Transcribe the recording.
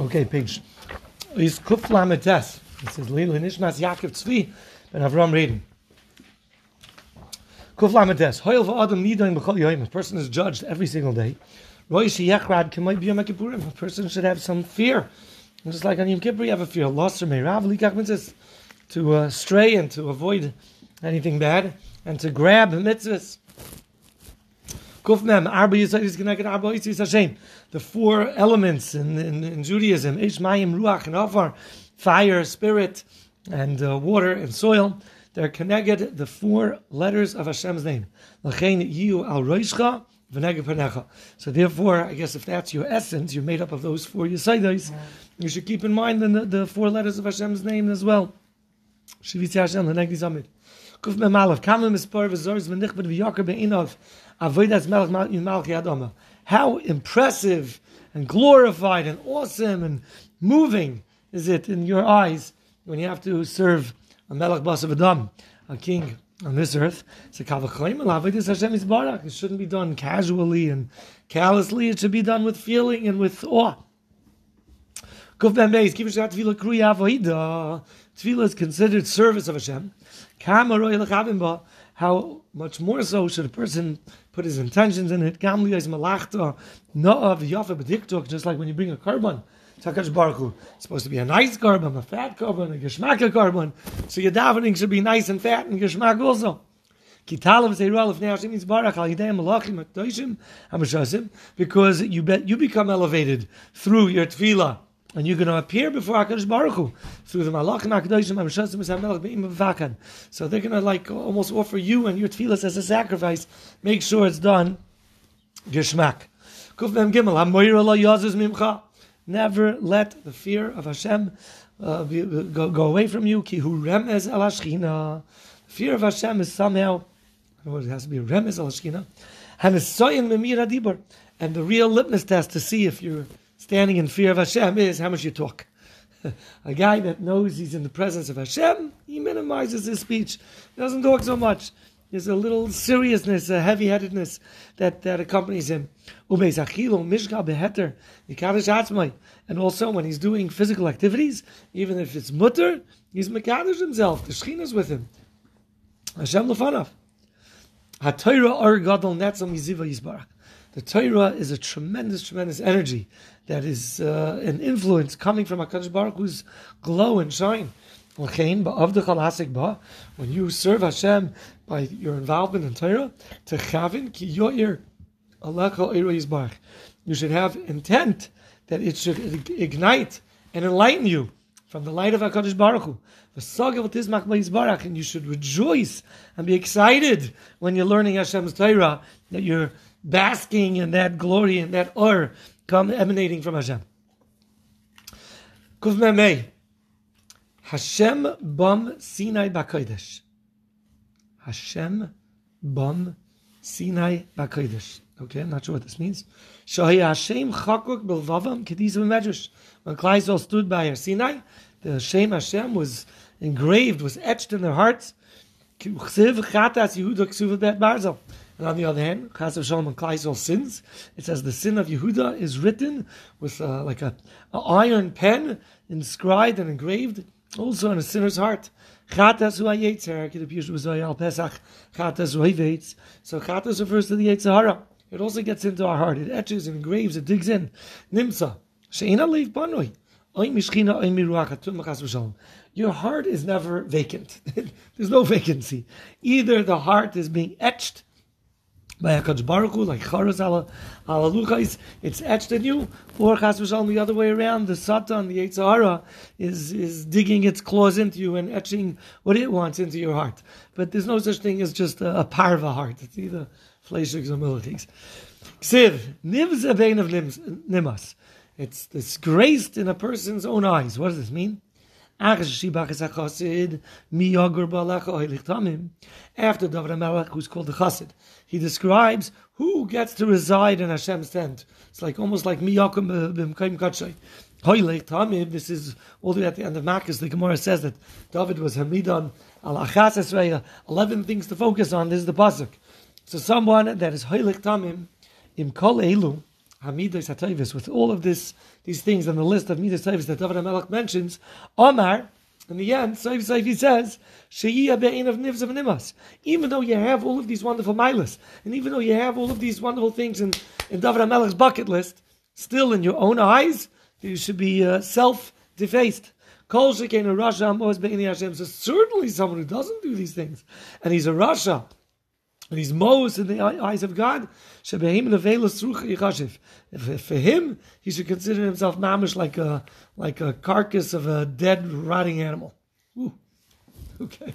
Okay, page. Is Kuf Lametes. This is Lila Nishmas Yaakov Tzvi ben Avram Reden. Kuf. Hoyel v'adam nidayin b'chol yoyim. A person is judged every single day. Roy sheyechrad k'may b'yom kippurim. A person should have some fear. Just like on Yom Kippur, you have a fear. Lost or meirav likach mitzvahs. To uh, stray and to avoid anything bad. And to grab mitzvahs. Arba connected arba Hashem. The four elements in, in, in Judaism: ish mayim ruach and afar, fire, spirit, and uh, water and soil. They're connected. The four letters of Hashem's name. Yiu al roishcha. So therefore, I guess if that's your essence, you're made up of those four yisayis. You should keep in mind the, the four letters of Hashem's name as well. Shivitzi Hashem, zamid. Kuf. Avodas Melech Malchi Adama. How impressive and glorified and awesome and moving is it in your eyes when you have to serve a Melech Bas of Adam, a king on this earth. It shouldn't be done casually and callously. It should be done with feeling and with awe. Tefillah is considered service of Hashem. How much more so should a person put his intentions in it? Just like when you bring a korban. It's supposed to be a nice korban, a fat korban, a geschmack korban. So your davening should be nice and fat and geschmack also. Because you bet you become elevated through your tefillah and you're going to appear before Hakadosh Baruch Hu through the Be'im Vakan. So they're going to like almost offer you and your tefillas as a sacrifice. Make sure it's done. Geshmak. Kuf Mem Gimel Hamoira Lo Yazuz Mimcha. Never let the fear of Hashem uh, go, go, away from you. Ki Hu Remez El Hashchina. Fear of Hashem is somehow. It has to be Remez El Hashchina. And the real litmus test to see if you're standing in fear of Hashem is how much you talk. A guy that knows he's in the presence of Hashem, he minimizes his speech. He doesn't talk so much. There's a little seriousness, a heavy-headedness that, that accompanies him. And also when he's doing physical activities, even if it's mutter, he's mekadosh himself. The Shekhinah is with him. Hashem lefanav. HaTorah or gadol netzam yiziva yizbarach. The Torah is a tremendous, tremendous energy that is uh, an influence coming from HaKadosh Baruch Hu's glow and shine. When you serve Hashem by your involvement in Torah, to chavin ki yoir you should have intent that it should ignite and enlighten you from the light of HaKadosh Baruch Hu. And you should rejoice and be excited when you're learning Hashem's Torah, that you're basking in that glory and that or come emanating from Hashem. Kuf. Hashem bam Sinai bakodesh. Hashem bam Sinai bakodesh. Okay, I'm not sure what this means. Shahi Hashem chakuk belvavam kedizim medrash. When Klal Yisroel stood by Har Sinai, the Hashem Hashem was engraved, was etched in their hearts. Chatas Yehuda ksuv bet barzel. And on the other hand, Chas v'shalom and sins. It says the sin of Yehuda is written with uh, like a, a, iron pen inscribed and engraved, also in a sinner's heart. So chatas refers to the Yetzer Hara. It also gets into our heart. It etches and engraves. It digs in. Nimsa sheina banoi. Your heart is never vacant. There's no vacancy. Either the heart is being etched by Hakadosh Baruch Hu, like Charas ala Luchais, it's etched in you, or Chas v'shalom the other way around. The Satan, the Yetzer Hara, is is digging its claws into you and etching what it wants into your heart. But there's no such thing as just a, a parva heart. It's either fleishigs or milchigs. Ksiv nivz of nimas. It's disgraced in a person's own eyes. What does this mean? After David Melech, who's called the Chassid, he describes who gets to reside in Hashem's tent. It's like almost like Miyakum Katshay. This is all the way at the end of Makkah. The Gemara says that David was Hamidon al. Eleven things to focus on. This is the pasuk. So someone that is Hoilich Tamim im Kol Elu Hamidas Hatavis, with all of this, these things on the list of Midas Hatavis that David HaMelech mentions, Omar, in the end, Saif Saif he says, Sheiyah be'in of nivs of nimas. Even though you have all of these wonderful milas, and even though you have all of these wonderful things in, in David HaMelech's bucket list, still in your own eyes, you should be uh, self-defaced. Kol shekein a Rasha Hashem. So certainly someone who doesn't do these things, and he's a Rasha, and he's most in the eyes of God, for him, he should consider himself mamish like a like a carcass of a dead, rotting animal. Ooh. Okay.